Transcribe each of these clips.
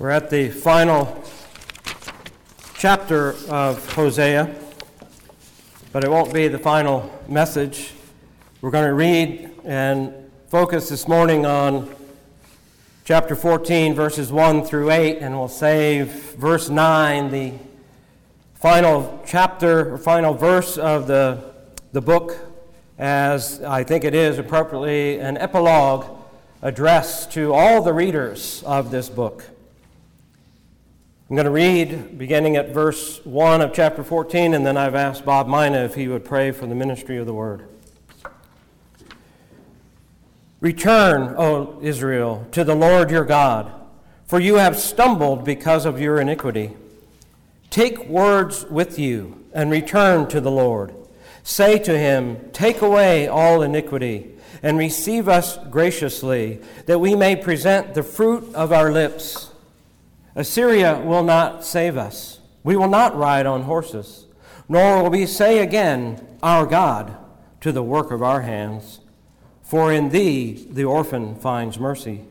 We're at the final chapter of Hosea, but it won't be the final message. We're going to read and focus this morning on chapter 14, verses 1 through 8, and we'll save verse 9, the final chapter or final verse of the, the book, as I think it is appropriately an epilogue addressed to all the readers of this book. I'm going to read beginning at verse 1 of chapter 14, and then I've asked Bob Mina if he would pray for the ministry of the word. Return, O Israel, to the Lord your God, for you have stumbled because of your iniquity. Take words with you and return to the Lord. Say to him, Take away all iniquity and receive us graciously, that we may present the fruit of our lips. Assyria will not save us. We will not ride on horses, nor will we say again, Our God, to the work of our hands. For in thee the orphan finds mercy.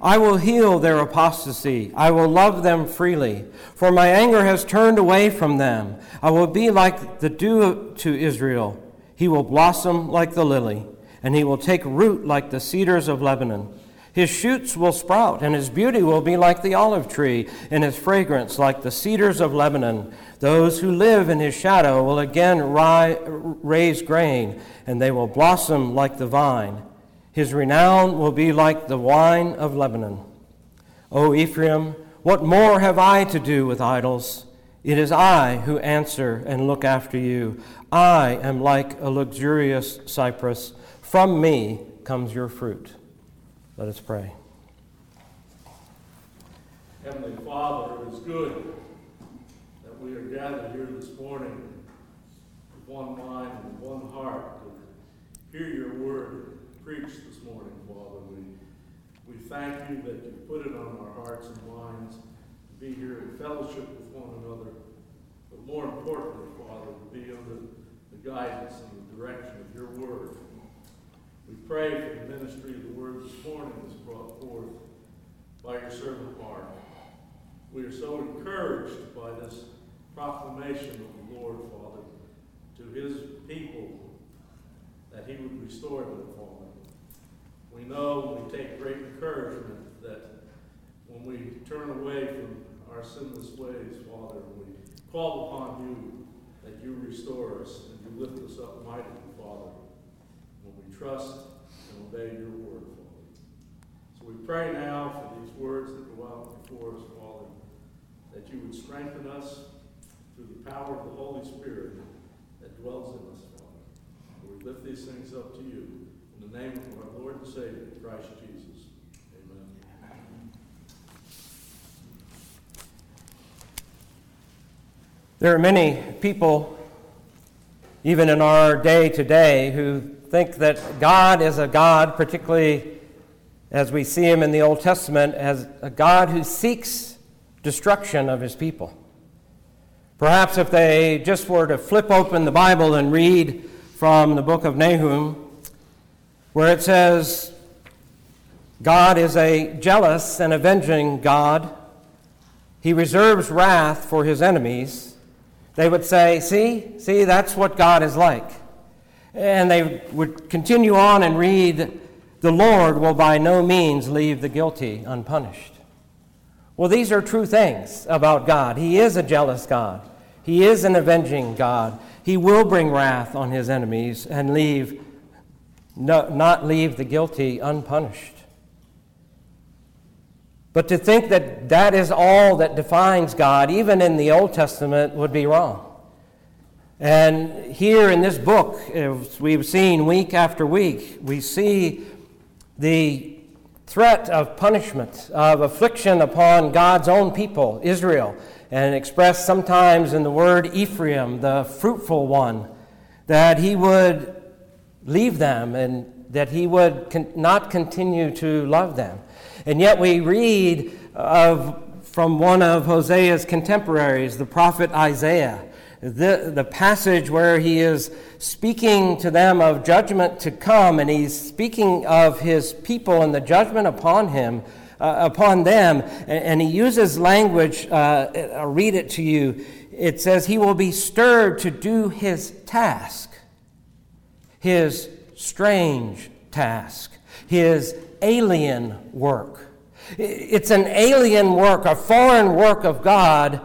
I will heal their apostasy. I will love them freely. For my anger has turned away from them. I will be like the dew to Israel. He will blossom like the lily, and he will take root like the cedars of Lebanon. His shoots will sprout, and his beauty will be like the olive tree, and his fragrance like the cedars of Lebanon. Those who live in his shadow will again ri- raise grain, and they will blossom like the vine. His renown will be like the wine of Lebanon. O Ephraim, what more have I to do with idols? It is I who answer and look after you. I am like a luxurious cypress. From me comes your fruit. Let us pray. Heavenly Father, it is good that we are gathered here this morning with one mind and one heart to hear your word preached this morning, Father. We, we thank you that you put it on our hearts and minds to be here in fellowship with one another, but more importantly, Father, to be under the guidance and the direction of your word. We pray for the ministry of the word this morning that's brought forth by your servant Mark. We are so encouraged by this proclamation of the Lord, Father, to his people that he would restore them, Father. We know we take great encouragement that when we turn away from our sinless ways, Father, we call upon you, that you restore us and you lift us up mightily, trust and obey your word, Father. So we pray now for these words that go out before us, Father, that you would strengthen us through the power of the Holy Spirit that dwells in us, Father. We lift these things up to you. In the name of our Lord and Savior, Christ Jesus. Amen. There are many people, even in our day today, who think that God is a God, particularly as we see him in the Old Testament, as a God who seeks destruction of his people. Perhaps if they just were to flip open the Bible and read from the book of Nahum, where it says, God is a jealous and avenging God. He reserves wrath for his enemies. They would say, See, see, that's what God is like. And they would continue on and read, The Lord will by no means leave the guilty unpunished. Well, these are true things about God. He is a jealous God, He is an avenging God. He will bring wrath on His enemies and leave, no, not leave the guilty unpunished. But to think that that is all that defines God, even in the Old Testament, would be wrong. And here in this book, as we've seen week after week, we see the threat of punishment, of affliction upon God's own people, Israel, and expressed sometimes in the word Ephraim, the fruitful one, that he would leave them and that he would con- not continue to love them. And yet we read of from one of Hosea's contemporaries, the prophet Isaiah, the, the passage where he is speaking to them of judgment to come, and he's speaking of his people and the judgment upon him uh, upon them. And, and, he uses language, uh, I'll read it to you. It says, He will be stirred to do his task, his strange task, his alien work. It's an alien work, a foreign work of God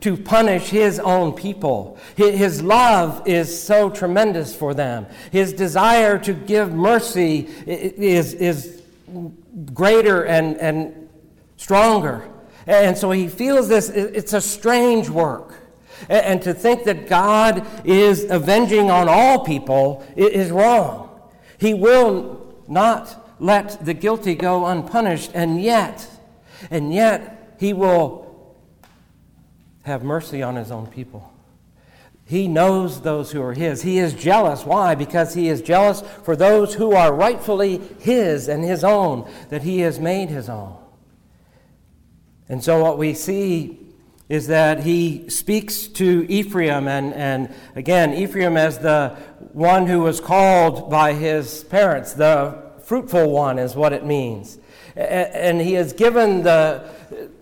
to punish his own people. His love is so tremendous for them. His desire to give mercy is, is greater and, and stronger. And so he feels this, it's a strange work. And to think that God is avenging on all people is wrong. He will not let the guilty go unpunished, and yet, and yet, he will have mercy on his own people. He knows those who are his. He is jealous. Why? Because he is jealous for those who are rightfully his and his own, that he has made his own. And so, what we see is that he speaks to Ephraim, and, and again, Ephraim as the one who was called by his parents, the fruitful one is what it means. And he has given the,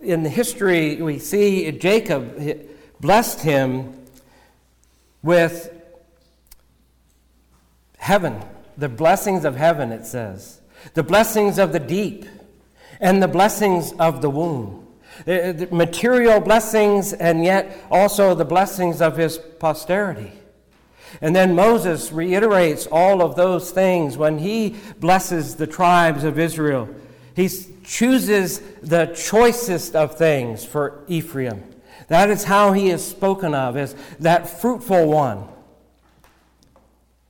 in the history, we see Jacob blessed him with heaven, the blessings of heaven, it says, the blessings of the deep, and the blessings of the womb. The material blessings, and yet also the blessings of his posterity. And then Moses reiterates all of those things when he blesses the tribes of Israel. He chooses the choicest of things for Ephraim. That is how he is spoken of as that fruitful one.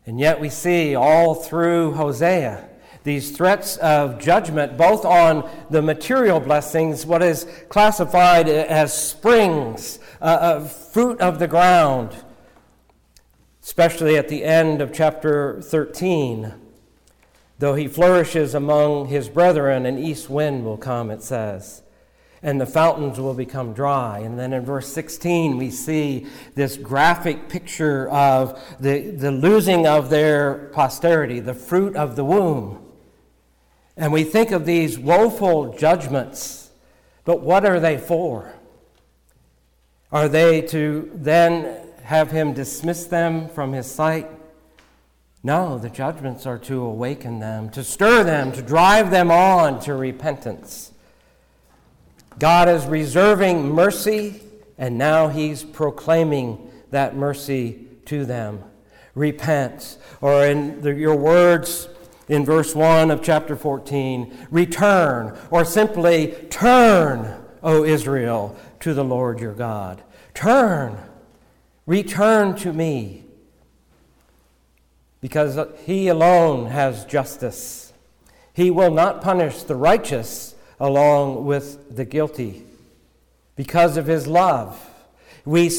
And yet we see all through Hosea these threats of judgment, both on the material blessings, what is classified as springs, uh, fruit of the ground, especially at the end of chapter 13. Though he flourishes among his brethren, an east wind will come, it says, and the fountains will become dry. And then in verse 16, we see this graphic picture of the, the losing of their posterity, the fruit of the womb. And we think of these woeful judgments, but what are they for? Are they to then have him dismiss them from his sight? No, the judgments are to awaken them, to stir them, to drive them on to repentance. God is reserving mercy, and now He's proclaiming that mercy to them. Repent, or in the, your words in verse 1 of chapter 14, return, or simply turn, O Israel, to the Lord your God. Turn, return to me because he alone has justice. He will not punish the righteous along with the guilty because of his love. We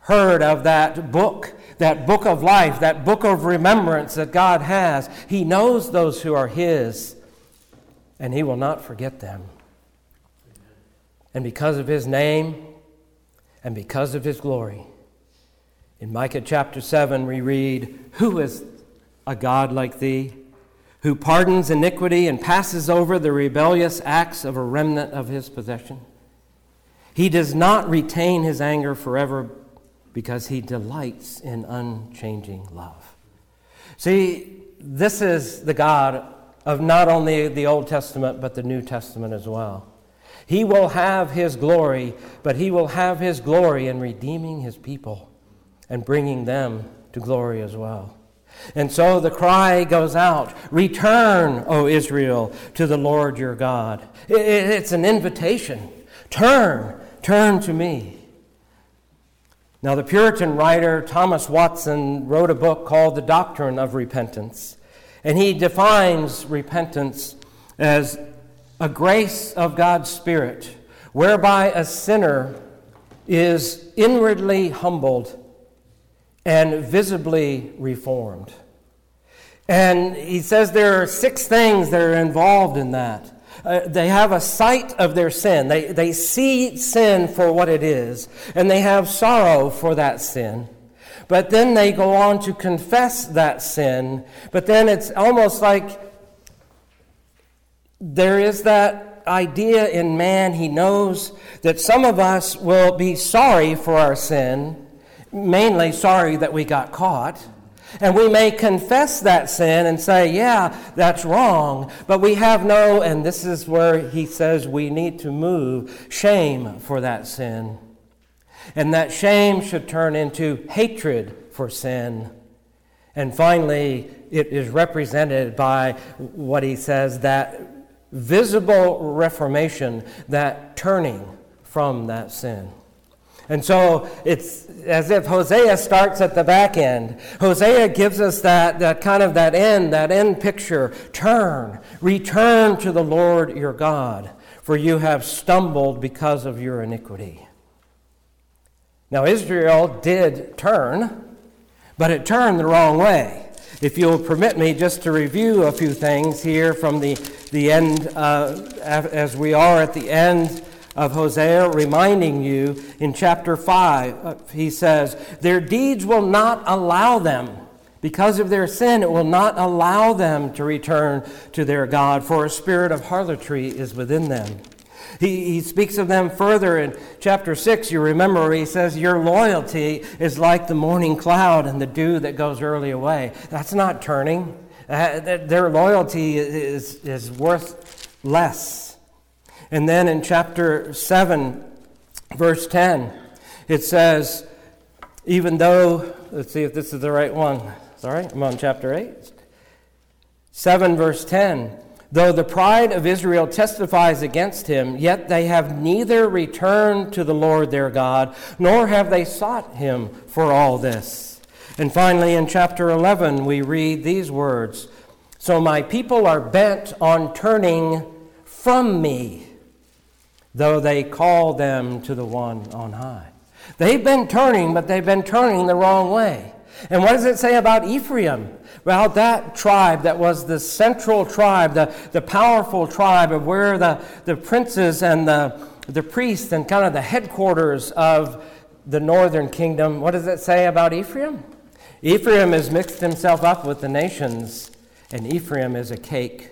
heard of that book, that book of life, that book of remembrance that God has. He knows those who are his, and he will not forget them. And because of his name and because of his glory, in Micah chapter 7, we read, Who is a God like thee, who pardons iniquity and passes over the rebellious acts of a remnant of his possession? He does not retain his anger forever because he delights in unchanging love. See, this is the God of not only the Old Testament, but the New Testament as well. He will have his glory, but he will have his glory in redeeming his people and bringing them to glory as well. And so the cry goes out Return, O Israel, to the Lord your God. It's an invitation. Turn, turn to me. Now, the Puritan writer Thomas Watson wrote a book called The Doctrine of Repentance, and he defines repentance as a grace of God's Spirit whereby a sinner is inwardly humbled and visibly reformed. And he says there are six things that are involved in that. Uh, they have a sight of their sin. They, they see sin for what it is, and they have sorrow for that sin. But then they go on to confess that sin. But then it's almost like there is that idea in man, he knows that some of us will be sorry for our sin, mainly sorry that we got caught. And we may confess that sin and say, yeah, that's wrong, but we have no, and this is where he says we need to move, shame for that sin. And that shame should turn into hatred for sin. And finally, it is represented by what he says that visible reformation, that turning from that sin. And so it's as if Hosea starts at the back end. Hosea gives us that, that kind of that end, that end picture. Turn, return to the Lord your God, for you have stumbled because of your iniquity. Now, Israel did turn, but it turned the wrong way. If you'll permit me just to review a few things here from the, the end, uh, as we are at the end of Hosea, reminding you in chapter 5, uh, he says, Their deeds will not allow them, because of their sin, it will not allow them to return to their God, for a spirit of harlotry is within them. He, he speaks of them further in chapter 6. You remember he says, Your loyalty is like the morning cloud and the dew that goes early away. That's not turning. Uh, their loyalty is, is worth less. And then in chapter 7, verse 10, it says, Even though, let's see if this is the right one. Sorry, I'm on chapter 8. 7, verse 10. Though the pride of Israel testifies against him, yet they have neither returned to the Lord their God, nor have they sought him for all this. And finally, in chapter 11, we read these words So my people are bent on turning from me, though they call them to the one on high. They've been turning, but they've been turning the wrong way. And what does it say about Ephraim? Well, that tribe that was the central tribe, the, the powerful tribe of where the, the princes and the, the priests and kind of the headquarters of the northern kingdom, what does it say about Ephraim? Ephraim has mixed himself up with the nations, and Ephraim is a cake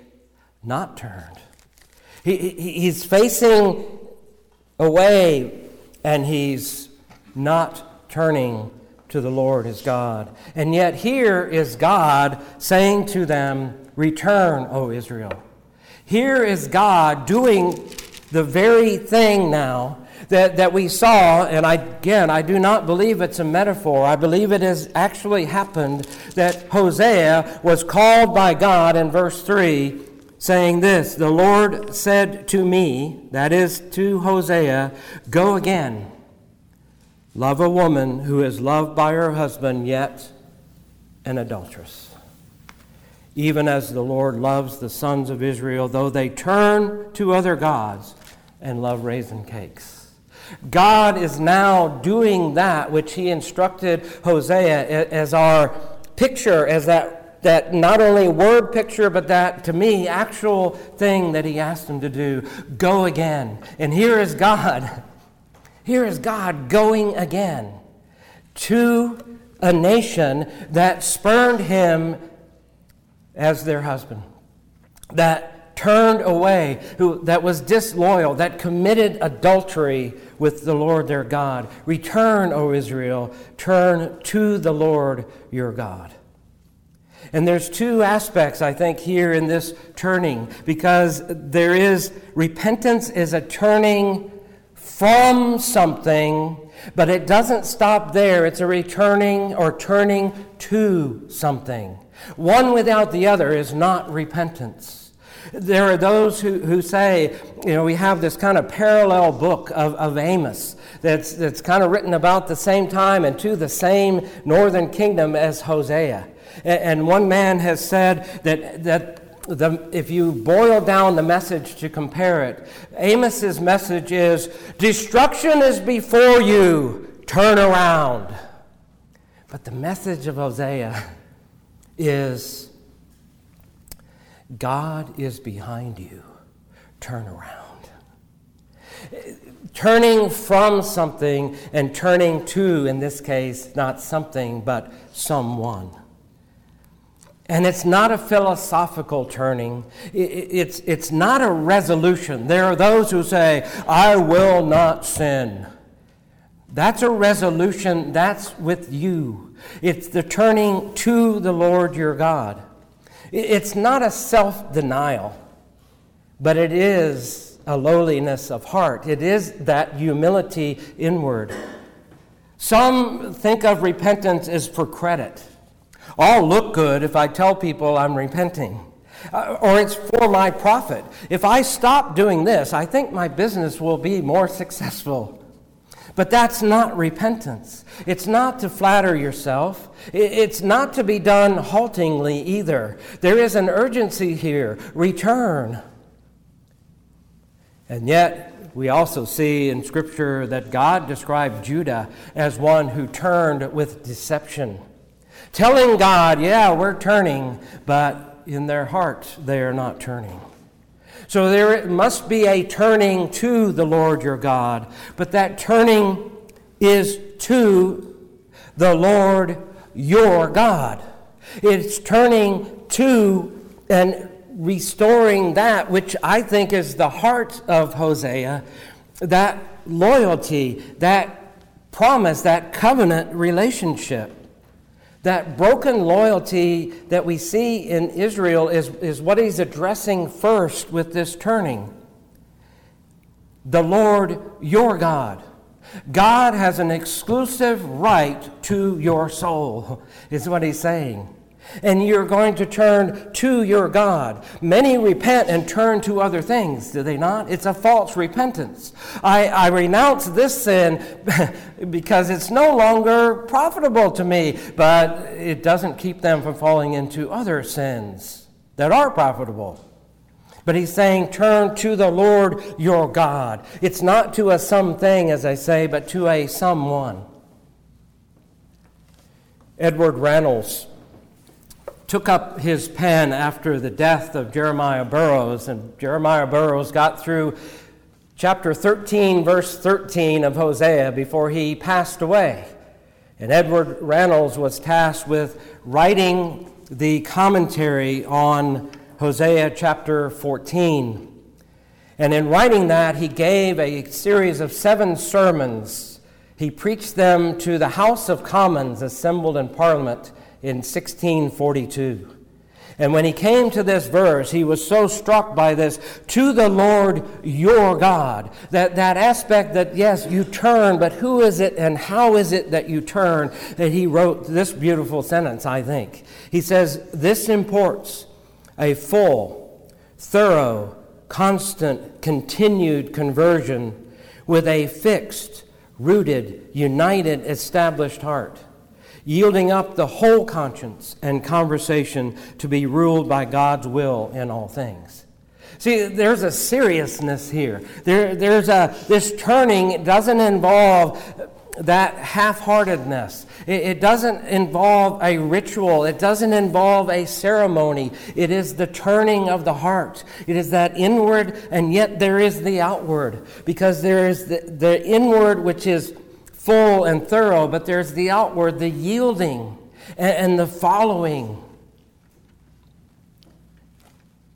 not turned. He, he, he's facing away, and he's not turning to the Lord his God. And yet, here is God saying to them, Return, O Israel. Here is God doing the very thing now that, that we saw, and I, again, I do not believe it's a metaphor. I believe it has actually happened that Hosea was called by God in verse 3, saying this The Lord said to me, that is to Hosea, Go again Love a woman who is loved by her husband, yet an adulteress. Even as the Lord loves the sons of Israel, though they turn to other gods and love raisin cakes. God is now doing that which he instructed Hosea as our picture, as that, that not only word picture, but that to me actual thing that he asked him to do. Go again. And here is God here is God going again to a nation that spurned him as their husband, that turned away, who, that was disloyal, that committed adultery with the Lord their God. Return, O Israel, turn to the Lord your God. And there's two aspects, I think, here in this turning, because there is repentance is a turning from something, but it doesn't stop there. It's a returning or turning to something. One without the other is not repentance. There are those who, who say, you know, we have this kind of parallel book of, of Amos that's, that's kind of written about the same time and to the same northern kingdom as Hosea. And, one man has said that, that the, if you boil down the message to compare it, Amos's message is destruction is before you, turn around. But the message of Hosea is God is behind you, turn around. Turning from something and turning to, in this case, not something, but someone. And it's not a philosophical turning. It's, it's not a resolution. There are those who say, I will not sin. That's a resolution, that's with you. It's the turning to the Lord your God. It's not a self denial, but it is a lowliness of heart. It is that humility inward. Some think of repentance as for credit. I'll look good if I tell people I'm repenting. Uh, or it's for my profit. If I stop doing this, I think my business will be more successful. But that's not repentance. It's not to flatter yourself. It's not to be done haltingly either. There is an urgency here return. And yet, we also see in Scripture that God described Judah as one who turned with deception telling God, yeah, we're turning, but in their hearts they are not turning. So there must be a turning to the Lord your God, but that turning is to the Lord your God. It's turning to and restoring that which I think is the heart of Hosea, that loyalty, that promise, that covenant relationship. That broken loyalty that we see in Israel is, is what he's addressing first with this turning. The Lord your God. God has an exclusive right to your soul, is what he's saying and you're going to turn to your God. Many repent and turn to other things, do they not? It's a false repentance. I, I renounce this sin because it's no longer profitable to me, but it doesn't keep them from falling into other sins that are profitable. But he's saying, turn to the Lord your God. It's not to a something, as I say, but to a someone. Edward Reynolds took up his pen after the death of Jeremiah Burroughs, and Jeremiah Burroughs got through chapter 13, verse 13 of Hosea before he passed away. And Edward Reynolds was tasked with writing the commentary on Hosea chapter 14. And in writing that, he gave a series of seven sermons. He preached them to the House of Commons assembled in Parliament in 1642. And when he came to this verse, he was so struck by this, to the Lord your God. That, that aspect that, yes, you turn, but who is it and how is it that you turn? That he wrote this beautiful sentence, I think. He says, This imports a full, thorough, constant, continued conversion with a fixed, rooted, united, established heart yielding up the whole conscience and conversation to be ruled by God's will in all things. See, there's a seriousness here. There, there's a, this turning doesn't involve that half heartedness. It, it doesn't involve a ritual. It doesn't involve a ceremony. It is the turning of the heart. It is that inward, and yet there is the outward. Because there is the, the inward, which is full and thorough, but there's the outward, the yielding and, and the following.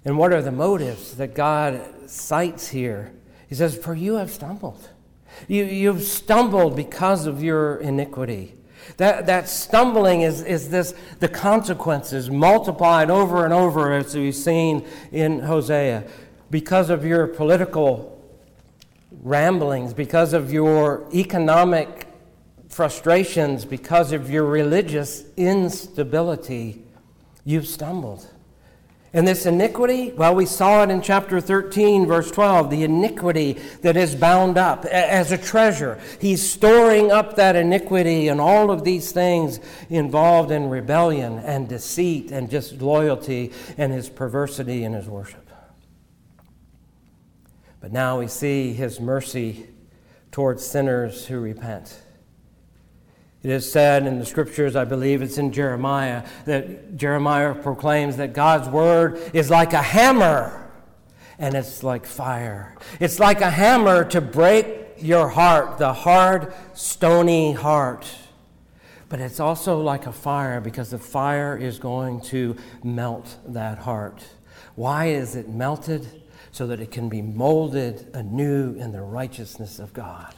And what are the motives that God cites here? He says, For you have stumbled. You, you've stumbled because of your iniquity. That, that stumbling is, is this the consequences multiplied over and over, as we've seen in Hosea, because of your political ramblings, because of your economic frustrations, because of your religious instability, you've stumbled. And this iniquity, well, we saw it in chapter 13, verse 12, the iniquity that is bound up as a treasure. He's storing up that iniquity and all of these things involved in rebellion and deceit and disloyalty and his perversity in his worship. But now we see his mercy towards sinners who repent. It is said in the scriptures, I believe it's in Jeremiah, that Jeremiah proclaims that God's word is like a hammer and it's like fire. It's like a hammer to break your heart, the hard, stony heart. But it's also like a fire because the fire is going to melt that heart. Why is it melted? So that it can be molded anew in the righteousness of God.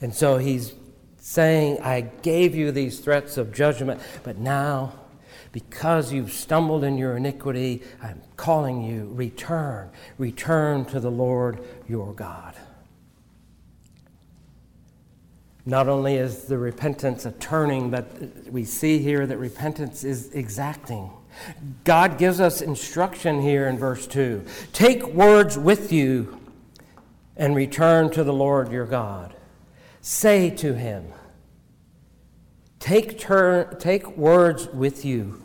And so he's saying, I gave you these threats of judgment, but now, because you've stumbled in your iniquity, I'm calling you, return, return to the Lord your God. Not only is the repentance a turning, but we see here that repentance is exacting. God gives us instruction here in verse 2 Take words with you and return to the Lord your God. Say to him, Take, turn, take words with you.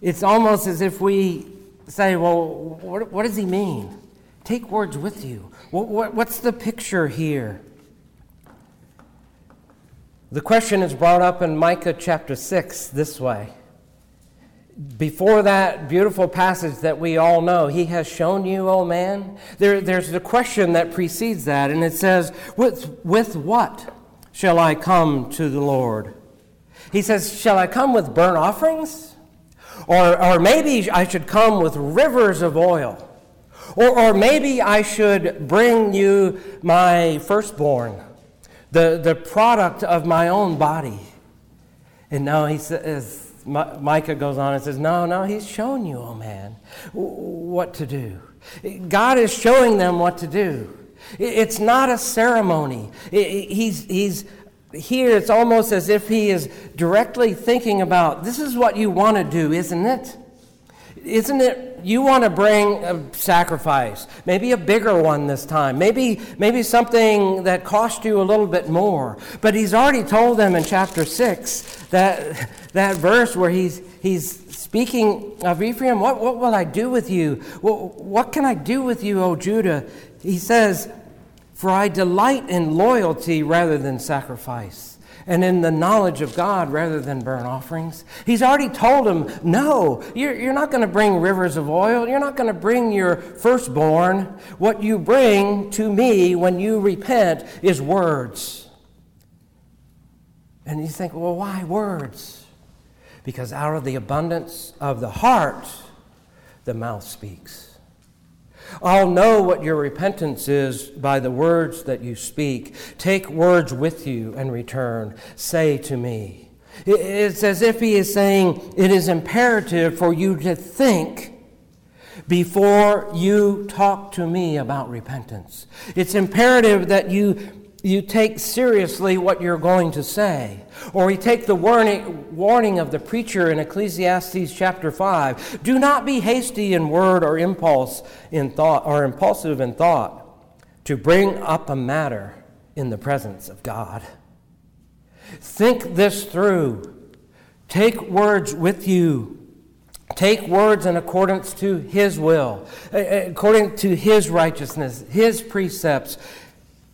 It's almost as if we say, Well, what, what does he mean? Take words with you. What, what, what's the picture here? The question is brought up in Micah chapter 6 this way. Before that beautiful passage that we all know, He has shown you, O man. There, there's the question that precedes that, and it says, with, with what shall I come to the Lord? He says, Shall I come with burnt offerings? Or, or maybe I should come with rivers of oil. Or, or maybe I should bring you my firstborn the, the product of my own body. And now he says, Micah goes on and says, No, no, he's shown you, oh man, what to do. God is showing them what to do. It's not a ceremony. He's, he's here, it's almost as if he is directly thinking about this is what you want to do, isn't it? Isn't it you want to bring a sacrifice, maybe a bigger one this time, maybe, maybe something that cost you a little bit more. But he's already told them in chapter 6, that, that verse where he's, he's speaking of Ephraim, what, what will I do with you? What, what can I do with you, O Judah? He says, For I delight in loyalty rather than sacrifice and in the knowledge of God rather than burnt offerings. He's already told them, no, you're, you're not going to bring rivers of oil. You're not going to bring your firstborn. What you bring to me when you repent is words. And you think, well, why words? Because out of the abundance of the heart, the mouth speaks. I'll know what your repentance is by the words that you speak. Take words with you and return. Say to me. It's as if he is saying, It is imperative for you to think before you talk to me about repentance. It's imperative that you you take seriously what you're going to say. Or you take the warning, warning of the preacher in Ecclesiastes chapter 5 do not be hasty in word or impulse in thought or impulsive in thought to bring up a matter in the presence of God. Think this through. Take words with you. Take words in accordance to His will, according to His righteousness, His precepts,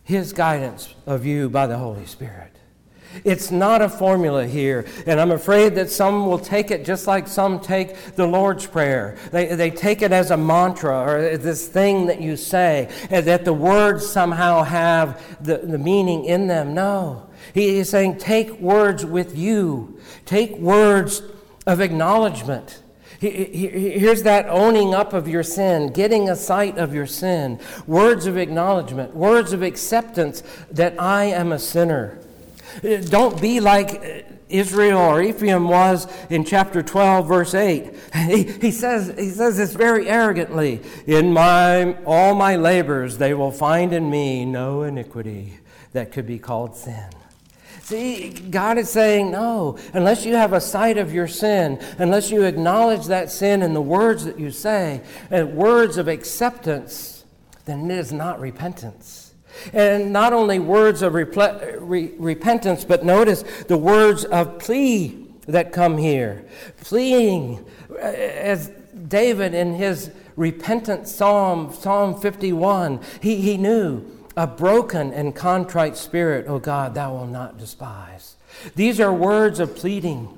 his guidance of you by the Holy Spirit. It's not a formula here, and I'm afraid that some will take it just like some take the Lord's Prayer. They, they take it as a mantra or this thing that you say, and that the words somehow have the, the meaning in them. No. He is saying, take words with you, take words of acknowledgement. Here's that owning up of your sin, getting a sight of your sin, words of acknowledgement, words of acceptance that I am a sinner. Uh, don't be like uh, Israel or Ephraim was in chapter 12, verse 8. He, he, says, he says this very arrogantly In my, all my labors, they will find in me no iniquity that could be called sin. See, God is saying, no, unless you have a sight of your sin, unless you acknowledge that sin in the words that you say, and words of acceptance, then it is not repentance. And not only words of repl- re- repentance, but notice the words of plea that come here. Pleading, uh, as David in his repentant psalm, Psalm 51, he, he knew a broken and contrite spirit, O God, thou wilt not despise. These are words of pleading.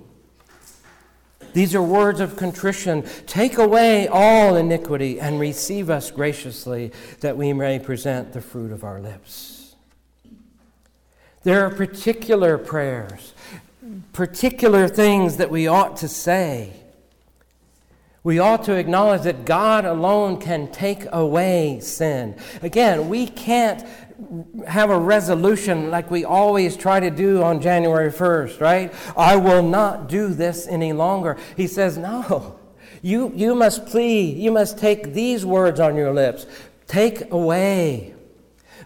These are words of contrition. Take away all iniquity and receive us graciously that we may present the fruit of our lips. There are particular prayers, particular things that we ought to say. We ought to acknowledge that God alone can take away sin. Again, we can't have a resolution like we always try to do on January 1st, right? I will not do this any longer. He says, No. You, you must plead. You must take these words on your lips. Take away.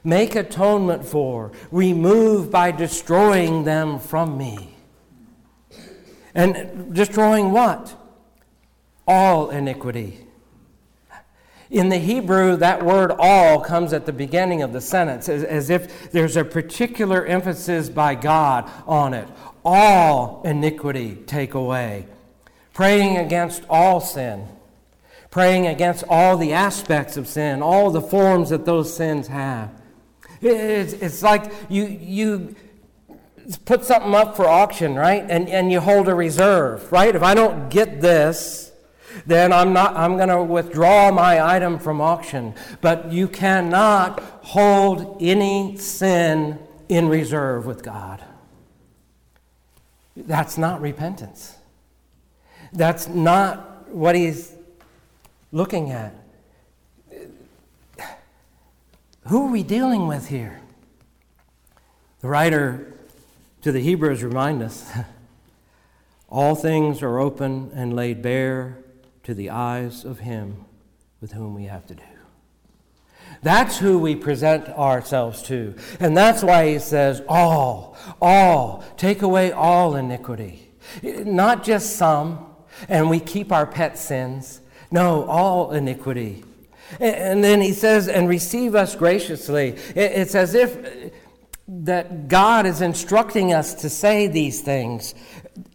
Make atonement for. Remove by destroying them from me. And destroying what? All iniquity. In the Hebrew, that word all comes at the beginning of the sentence as, as, if there's a particular emphasis by God on it. All iniquity take away. Praying against all sin. Praying against all the aspects of sin, all the forms that those sins have. It's, it's like you, you put something up for auction, right? And, and you hold a reserve, right? If I don't get this, then I'm not I'm going to withdraw my item from auction. But you cannot hold any sin in reserve with God. That's not repentance. That's not what he's looking at. Who are we dealing with here? The writer to the Hebrews remind us all things are open and laid bare to the eyes of Him with whom we have to do. That's who we present ourselves to. And that's why he says, all, all, take away all iniquity. Not just some, and we keep our pet sins. No, all iniquity. And then he says, and receive us graciously. It's as if that God is instructing us to say these things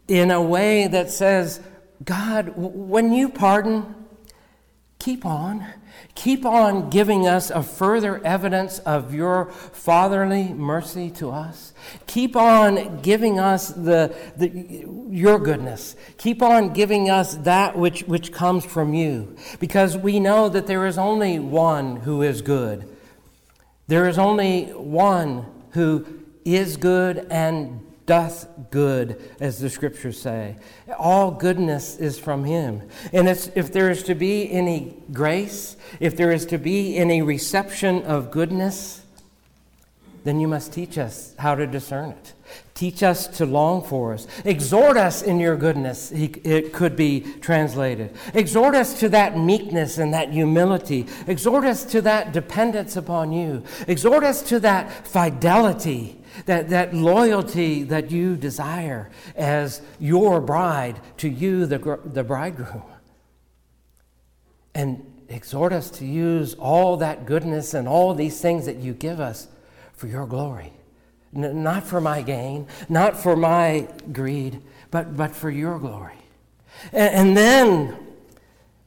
in a way that says, God, when you pardon, keep on. Keep on giving us a further evidence of your fatherly mercy to us. Keep on giving us the, the, your goodness. Keep on giving us that which, which comes from you. Because we know that there is only one who is good. There is only one who is good and doth good, as the scriptures say. All goodness is from him. And if there is to be any grace, if there is to be any reception of goodness, then you must teach us how to discern it. Teach us to long for us. Exhort us in your goodness, it could be translated. Exhort us to that meekness and that humility. Exhort us to that dependence upon you. Exhort us to that fidelity that, that loyalty that you desire as your bride to you, the, the bridegroom. And exhort us to use all that goodness and all these things that you give us for your glory. N- not for my gain, not for my greed, but, but for your glory. And, and then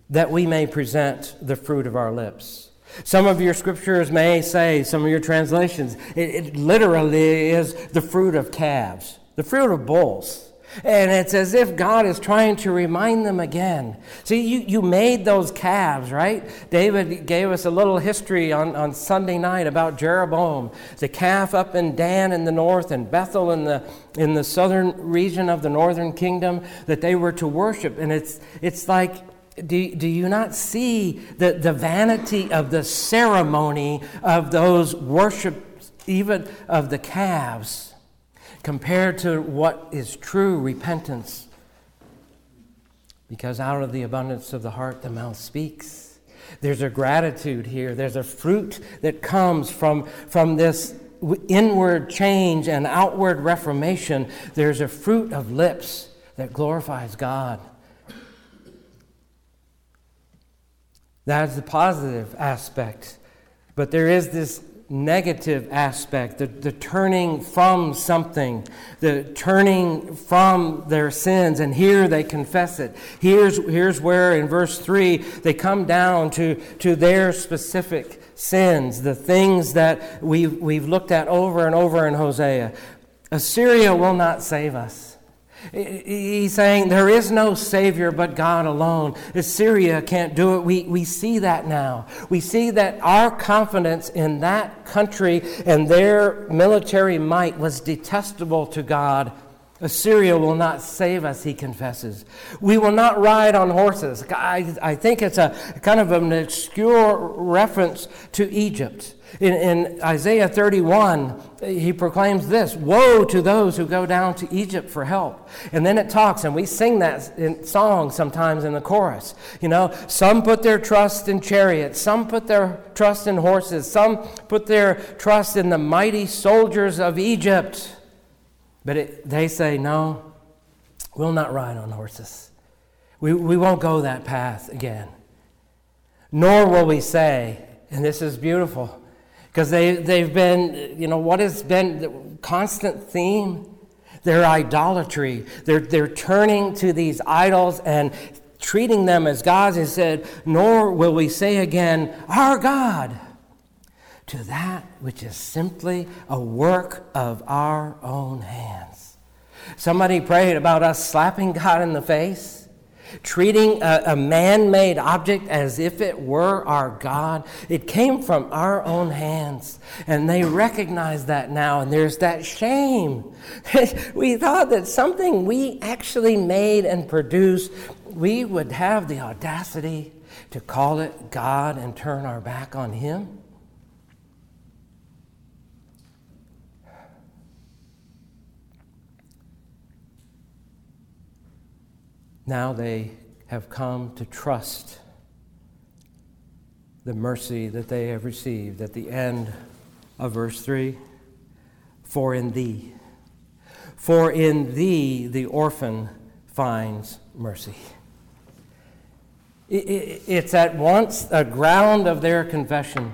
that we may present the fruit of our lips some of your scriptures may say, some of your translations, it, it, literally is the fruit of calves, the fruit of bulls. And it's as if God is trying to remind them again. See, you, you made those calves, right? David gave us a little history on, on Sunday night about Jeroboam, the calf up in Dan in the north and Bethel in the, in the southern region of the northern kingdom that they were to worship. And it's, it's like do, do you not see the, the vanity of the ceremony of those worships, even of the calves, compared to what is true repentance? Because out of the abundance of the heart, the mouth speaks. There's a gratitude here. There's a fruit that comes from, from this inward change and outward reformation. There's a fruit of lips that glorifies God. That's the positive aspect. But there is this negative aspect, the, the turning from something, the turning from their sins, and here they confess it. Here's, here's where in verse 3 they come down to, to their specific sins, the things that we've, we've looked at over and over in Hosea. Assyria will not save us. He's saying there is no Savior but God alone. Assyria can't do it. We, we see that now. We see that our confidence in that country and their military might was detestable to God. Assyria will not save us, he confesses. We will not ride on horses. I, I think it's a kind of an obscure reference to Egypt. In, in, Isaiah 31, he proclaims this Woe to those who go down to Egypt for help. And then it talks, and we sing that in song sometimes in the chorus. You know, some put their trust in chariots, some put their trust in horses, some put their trust in the mighty soldiers of Egypt. But it, they say, No, we'll not ride on horses. We, we won't go that path again. Nor will we say, and this is beautiful because they, they've been, you know, what has been the constant theme? Their idolatry. They're, they're turning to these idols and treating them as gods. He said, Nor will we say again, Our God, to that which is simply a work of our own hands. Somebody prayed about us slapping God in the face treating a, a man made object as if it were our God. It came from our own hands. And they recognize that now, and there's that shame. we thought that something we actually made and produced, we would have the audacity to call it God and turn our back on Him. Now they have come to trust the mercy that they have received at the end of verse 3 For in thee, for in thee the orphan finds mercy. It's at once a ground of their confession.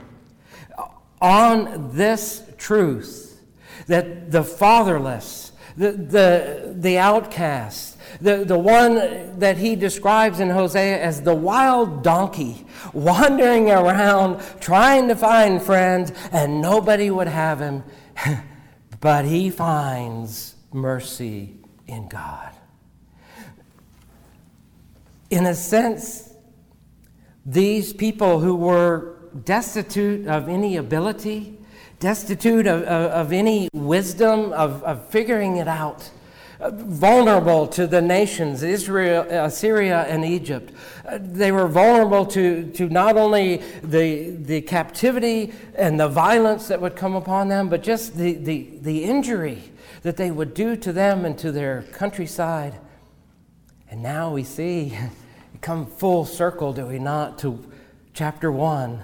On this truth that the fatherless, the, the, the outcast, the, the one that he describes in Hosea as the wild donkey, wandering around trying to find friends, and nobody would have him. but he finds mercy in God. In a sense, these people who were destitute of any ability, destitute of, of, of any wisdom, of, of figuring it out, vulnerable to the nations, Israel, uh, Assyria, and Egypt. Uh, they were vulnerable to, to not only the, the captivity and the violence that would come upon them, but just the, the, the injury that they would do to them and to their countryside. And now we see, come full circle, do we not, to chapter 1,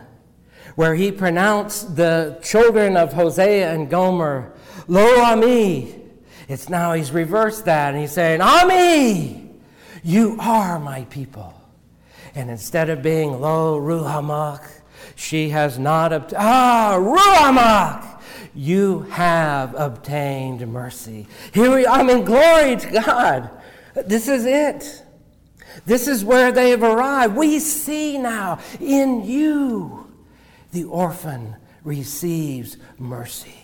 where he pronounced the children of Hosea and Gomer, Lo Ami, it's now he's reversed that and he's saying, Ami, you are my people. And instead of being lo ruhamach, she has not obtained, ah, ruhamach, you have obtained mercy. Here we, I'm in glory to God. This is it. This is where they have arrived. We see now in you the orphan receives mercy.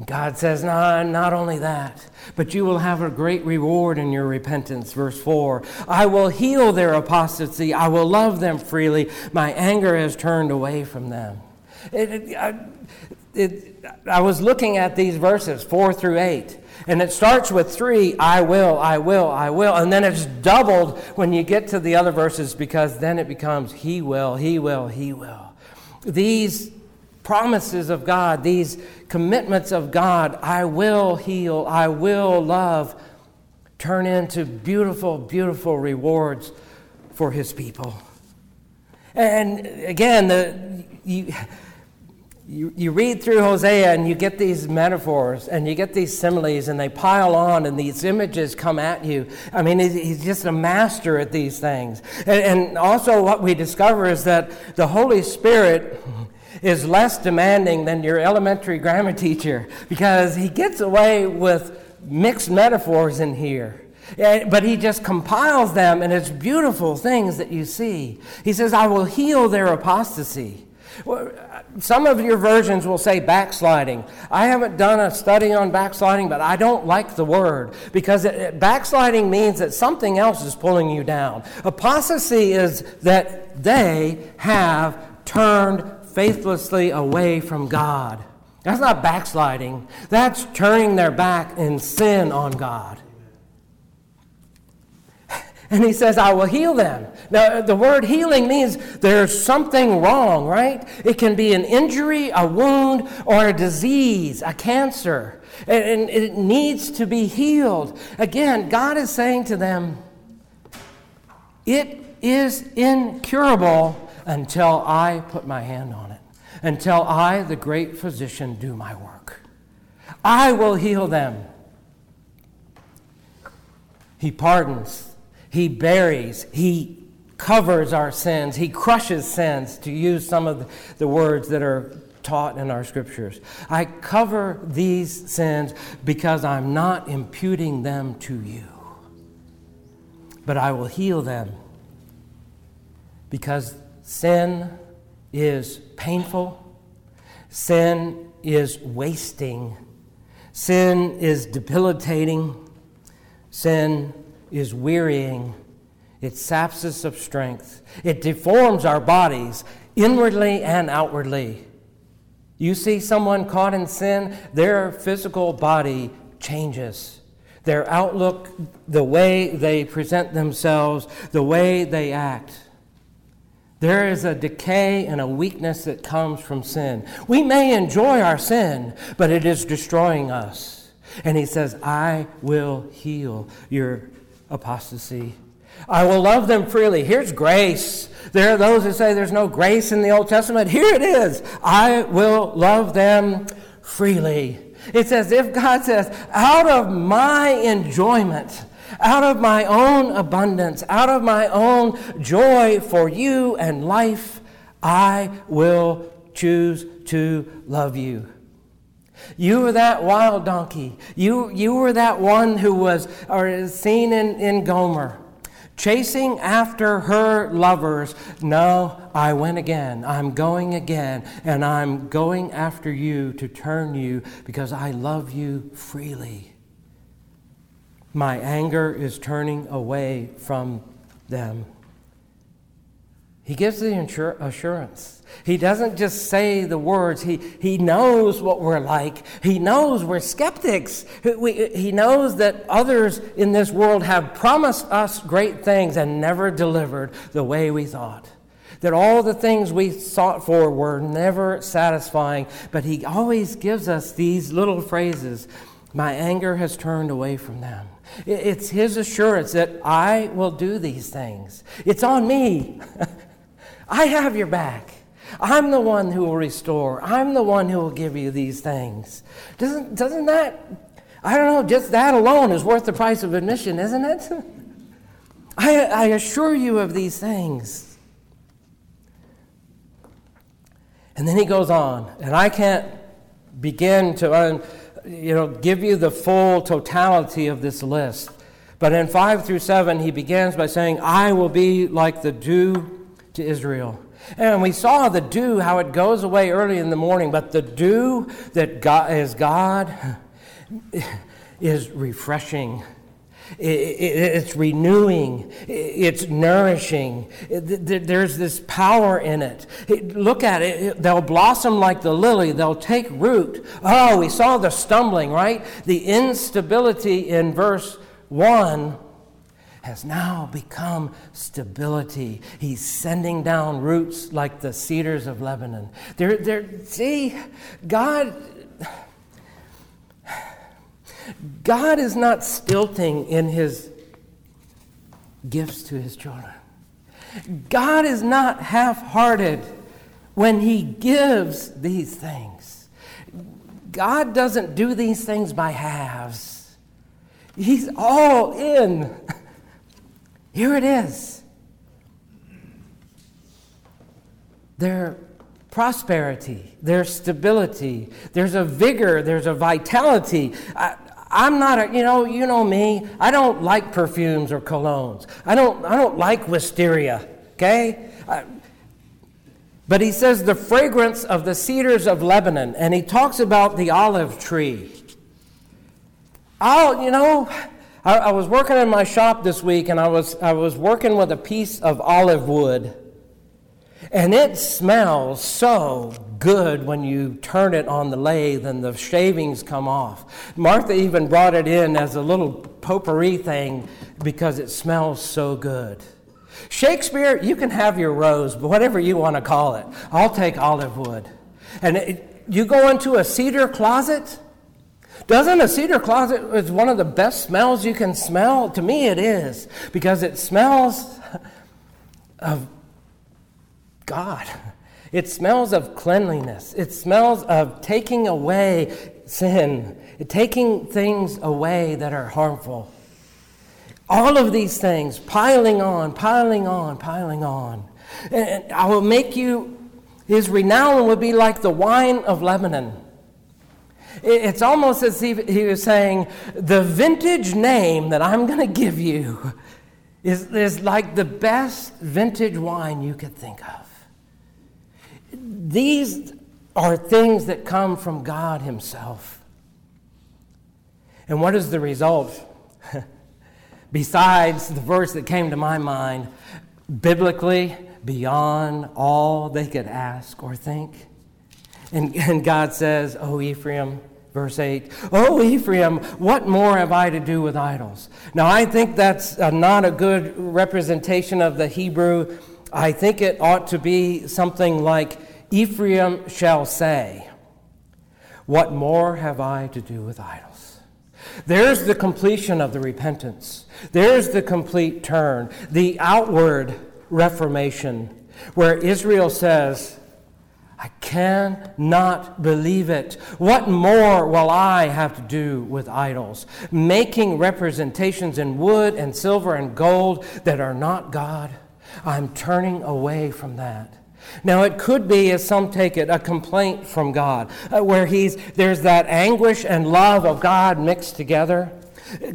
And God says, no, not only that, but you will have a great reward in your repentance. Verse 4 I will heal their apostasy, I will love them freely. My anger has turned away from them. It, it, I, it, I was looking at these verses, 4 through 8. And it starts with three, I will, I will, I will. And then it's doubled when you get to the other verses because then it becomes He will, He will, He will. These promises of God, these commitments of God, I will heal, I will love, turn into beautiful, beautiful rewards for his people. And again, the, you, you, you read through Hosea and you get these metaphors and you get these similes and they pile on and these images come at you. I mean, he's just a master at these things. And, and also, what we discover is that the Holy Spirit is less demanding than your elementary grammar teacher because he gets away with mixed metaphors in here. Eh, but he just compiles them, and it's beautiful things that you see. He says, I will heal their apostasy. some of your versions will say backsliding. I haven't done a study on backsliding, but I don't like the word because it, backsliding means that something else is pulling you down. Apostasy is that they have turned faithlessly away from God. That's not backsliding, that's turning their back in sin on God. And he says, I will heal them. Now, the word healing means there's something wrong, right? It can be an injury, a wound, or a disease, a cancer. And it needs to be healed. Again, God is saying to them, it is incurable until I put my hand on it, until I, the great physician, do my work. I will heal them. He pardons, He buries, He covers our sins, He crushes sins, to use some of the words that are taught in our scriptures. I cover these sins because I'm not imputing them to you, but I will heal them because Sin is painful. Sin is wasting. Sin is debilitating. Sin is wearying. It saps us of strength. It deforms our bodies inwardly and outwardly. You see someone caught in sin, their physical body changes. Their outlook, the way they present themselves, the way they act. There is a decay and a weakness that comes from sin. We may enjoy our sin, but it is destroying us. And he says, I will heal your apostasy. I will love them freely. Here's grace. There are those who say there's no grace in the Old Testament. Here it is. I will love them freely. It's as if God says, out of my enjoyment, out of my own abundance, out of my own joy for you and life, I will choose to love you. You were that wild donkey. You, you were that one who was or is seen in, in Gomer, chasing after her lovers. No, I went again. I'm going again. And I'm going after you to turn you because I love you freely. My anger is turning away from them. He gives the assurance. He doesn't just say the words, he, he knows what we're like. He knows we're skeptics. he knows that others in this world have promised us great things and never delivered the way we thought. That all the things we sought for were never satisfying, but He always gives us these little phrases My anger has turned away from them. It's His assurance that I will do these things. It's on me. I have your back. I'm the one who will restore. I'm the one who will give you these things. Doesn't, doesn't that, I don't know, just that alone is worth the price of admission, isn't it? I, I assure you of these things. And then he goes on, and I can't begin to un, you know, give you the full totality of this list. But in 5 through 7, he begins by saying, I will be like the dew to Israel. And we saw the dew, how it goes away early in the morning, but the dew that God, is God is refreshing. It's renewing, it's nourishing. There's this power in it. Look at it. They'll blossom like the lily, they'll take root. Oh, we saw the stumbling, right? The instability in verse 1 has now become stability. He's sending down roots like the cedars of Lebanon. They're, they're, see, God God is not stilting in his gifts to his children. God is not half hearted when he gives these things. God doesn't do these things by halves, he's all in. Here it is. Their prosperity, their stability, there's a vigor, there's a vitality. I, I'm not a, you know, you know me. I don't like perfumes or colognes. I don't, I don't like wisteria, okay? I, But he says the fragrance of the cedars of Lebanon, and he talks about the olive tree. Oh, you know, I, I, was working in my shop this week, and I was, I was working with a piece of olive wood. And it smells so good when you turn it on the lathe and the shavings come off. Martha even brought it in as a little potpourri thing because it smells so good. Shakespeare, you can have your rose, but whatever you want to call it, I'll take olive wood. And it, you go into a cedar closet. Doesn't a cedar closet is one of the best smells you can smell? To me, it is because it smells of God. It smells of cleanliness. It smells of taking away sin, taking things away that are harmful. All of these things piling on, piling on, piling on. And I will make you, his renown will be like the wine of Lebanon. It's almost as if he was saying, the vintage name that I'm going to give you is, is like the best vintage wine you could think of. These are things that come from God Himself. And what is the result? Besides the verse that came to my mind, biblically, beyond all they could ask or think. And, and God says, Oh, Ephraim, verse 8, Oh, Ephraim, what more have I to do with idols? Now, I think that's not a good representation of the Hebrew. I think it ought to be something like, Ephraim shall say, What more have I to do with idols? There's the completion of the repentance. There's the complete turn, the outward reformation, where Israel says, I cannot believe it. What more will I have to do with idols? Making representations in wood and silver and gold that are not God. I'm turning away from that. Now, it could be, as some take it, a complaint from God, uh, where he's, there's that anguish and love of God mixed together,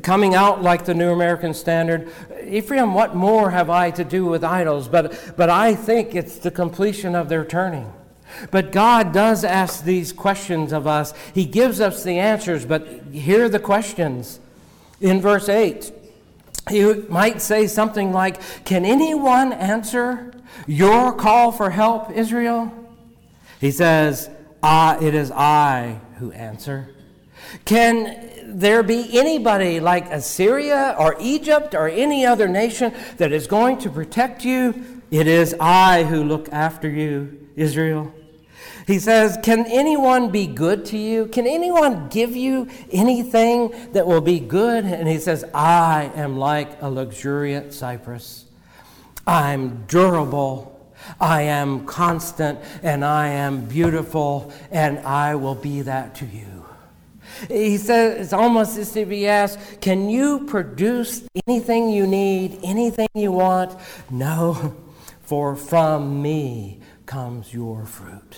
coming out like the New American Standard. Ephraim, what more have I to do with idols? But, but I think it's the completion of their turning. But God does ask these questions of us. He gives us the answers, but here are the questions. In verse 8, he might say something like, Can anyone answer your call for help, Israel? He says, Ah, it is I who answer. Can there be anybody like Assyria or Egypt or any other nation that is going to protect you? It is I who look after you, Israel. He says, Can anyone be good to you? Can anyone give you anything that will be good? And he says, I am like a luxuriant cypress. I'm durable. I am constant and I am beautiful and I will be that to you. He says it's almost as if he asks, Can you produce anything you need, anything you want? No, for from me comes your fruit.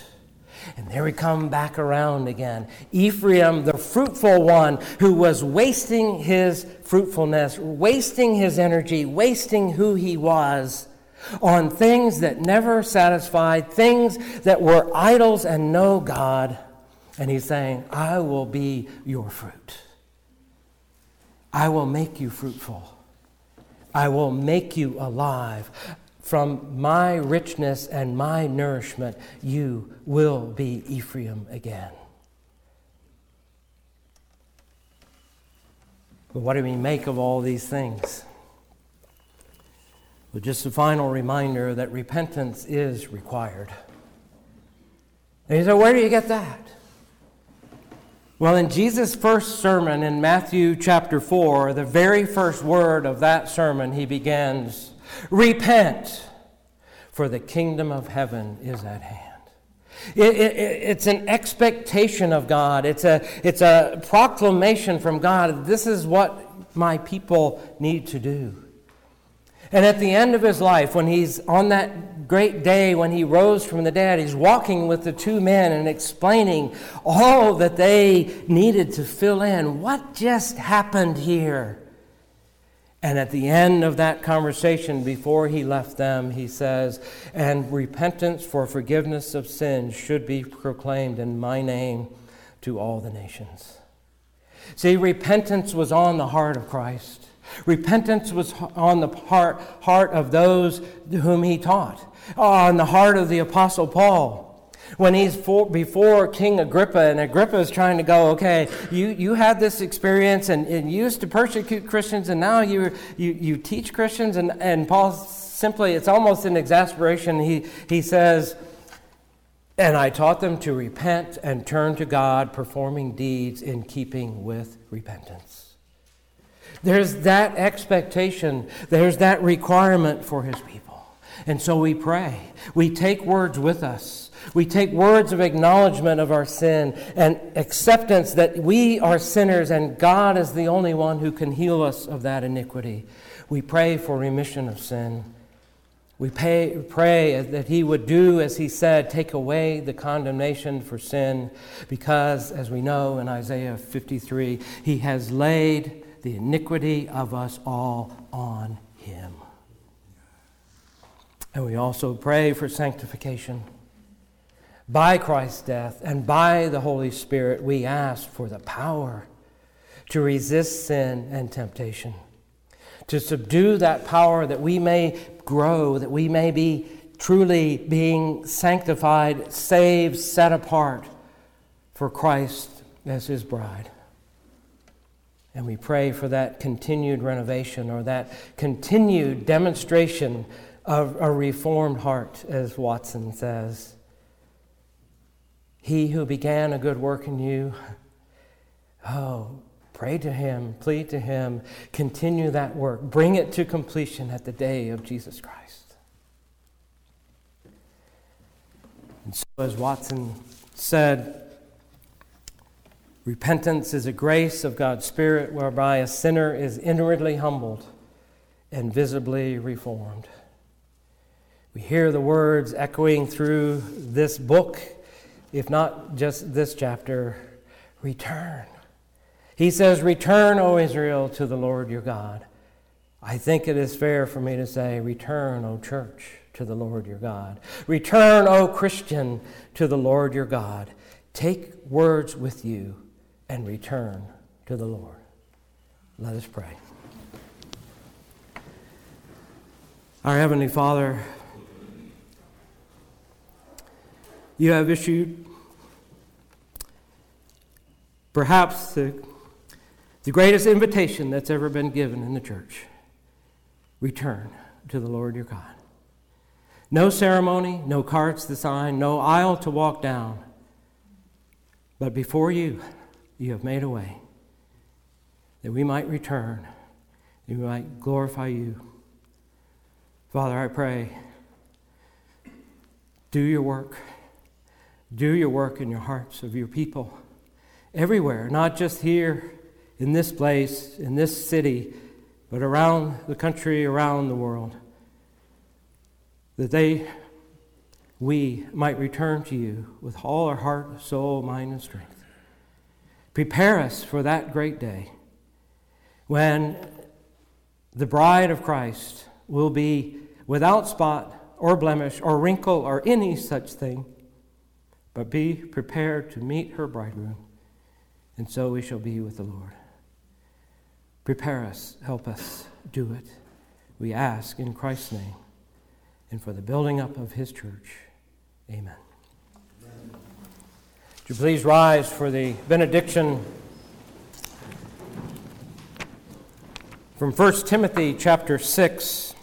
And there we come back around again. Ephraim, the fruitful one who was wasting his fruitfulness, wasting his energy, wasting who he was on things that never satisfied, things that were idols and no God. And he's saying, I will be your fruit. I will make you fruitful. I will make you alive. From my richness and my nourishment, you will be Ephraim again. But what do we make of all these things? Well, just a final reminder that repentance is required. And you say, where do you get that? Well, in Jesus' first sermon in Matthew chapter 4, the very first word of that sermon, he begins Repent, for the kingdom of heaven is at hand. It, it, it's an expectation of God. It's a, it's a proclamation from God. This is what my people need to do. And at the end of his life, when he's on that great day when he rose from the dead, he's walking with the two men and explaining all that they needed to fill in. What just happened here? And at the end of that conversation, before he left them, he says, And repentance for forgiveness of sins should be proclaimed in my name to all the nations. See, repentance was on the heart of Christ. Repentance was on the heart, heart of those whom he taught, on the heart of the Apostle Paul when he's for, before King Agrippa, and Agrippa is trying to go, okay, you, you had this experience and, and you used to persecute Christians, and now you, you, you teach Christians. And, and Paul simply, it's almost in exasperation, he, he says, and I taught them to repent and turn to God, performing deeds in keeping with repentance. There's that expectation, there's that requirement for his people. And so we pray. We take words with us. We take words of acknowledgement of our sin and acceptance that we are sinners and God is the only one who can heal us of that iniquity. We pray for remission of sin. We pay, pray that He would do as He said, take away the condemnation for sin, because, as we know in Isaiah 53, He has laid the iniquity of us all on Him. And we also pray for sanctification. By Christ's death and by the Holy Spirit, we ask for the power to resist sin and temptation, to subdue that power that we may grow, that we may be truly being sanctified, saved, set apart for Christ as his bride. And we pray for that continued renovation or that continued demonstration of a reformed heart, as Watson says. He who began a good work in you, oh, pray to him, plead to him, continue that work, bring it to completion at the day of Jesus Christ. And so, as Watson said, repentance is a grace of God's Spirit whereby a sinner is inwardly humbled and visibly reformed. We hear the words echoing through this book if not just this chapter, return. He says, Return, O Israel, to the Lord your God. I think it is fair for me to say, Return, O church, to the Lord your God. Return, O Christian, to the Lord your God. Take words with you and return to the Lord. Let us pray. Our Heavenly Father, you have issued perhaps the, the greatest invitation that's ever been given in the church return to the Lord your God. No ceremony, no carts to sign, no aisle to walk down. But before you, you have made a way that we might return, that we might glorify you. Father, I pray, do your work. Do your work in your hearts of your people everywhere, not just here in this place, in this city, but around the country, around the world. That they, we might return to you with all our heart, soul, mind, and strength. Prepare us for that great day when the bride of Christ will be without spot or blemish or wrinkle or any such thing but be prepared to meet her bridegroom, and so we shall be with the Lord. Prepare us, help us do it. We ask in Christ's name and for the building up of his church. Amen. Would you please rise for the benediction from 1 Timothy chapter 6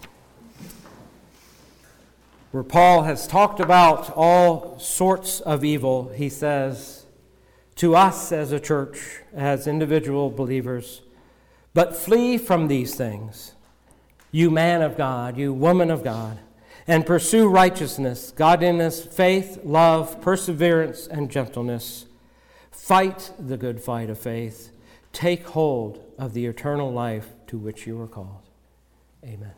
where Paul has talked about all sorts of evil, he says to us as a church, as individual believers, but flee from these things, you man of God, you woman of God, and pursue righteousness, godliness, faith, love, perseverance, and gentleness. Fight the good fight of faith. Take hold of the eternal life to which you are called. Amen.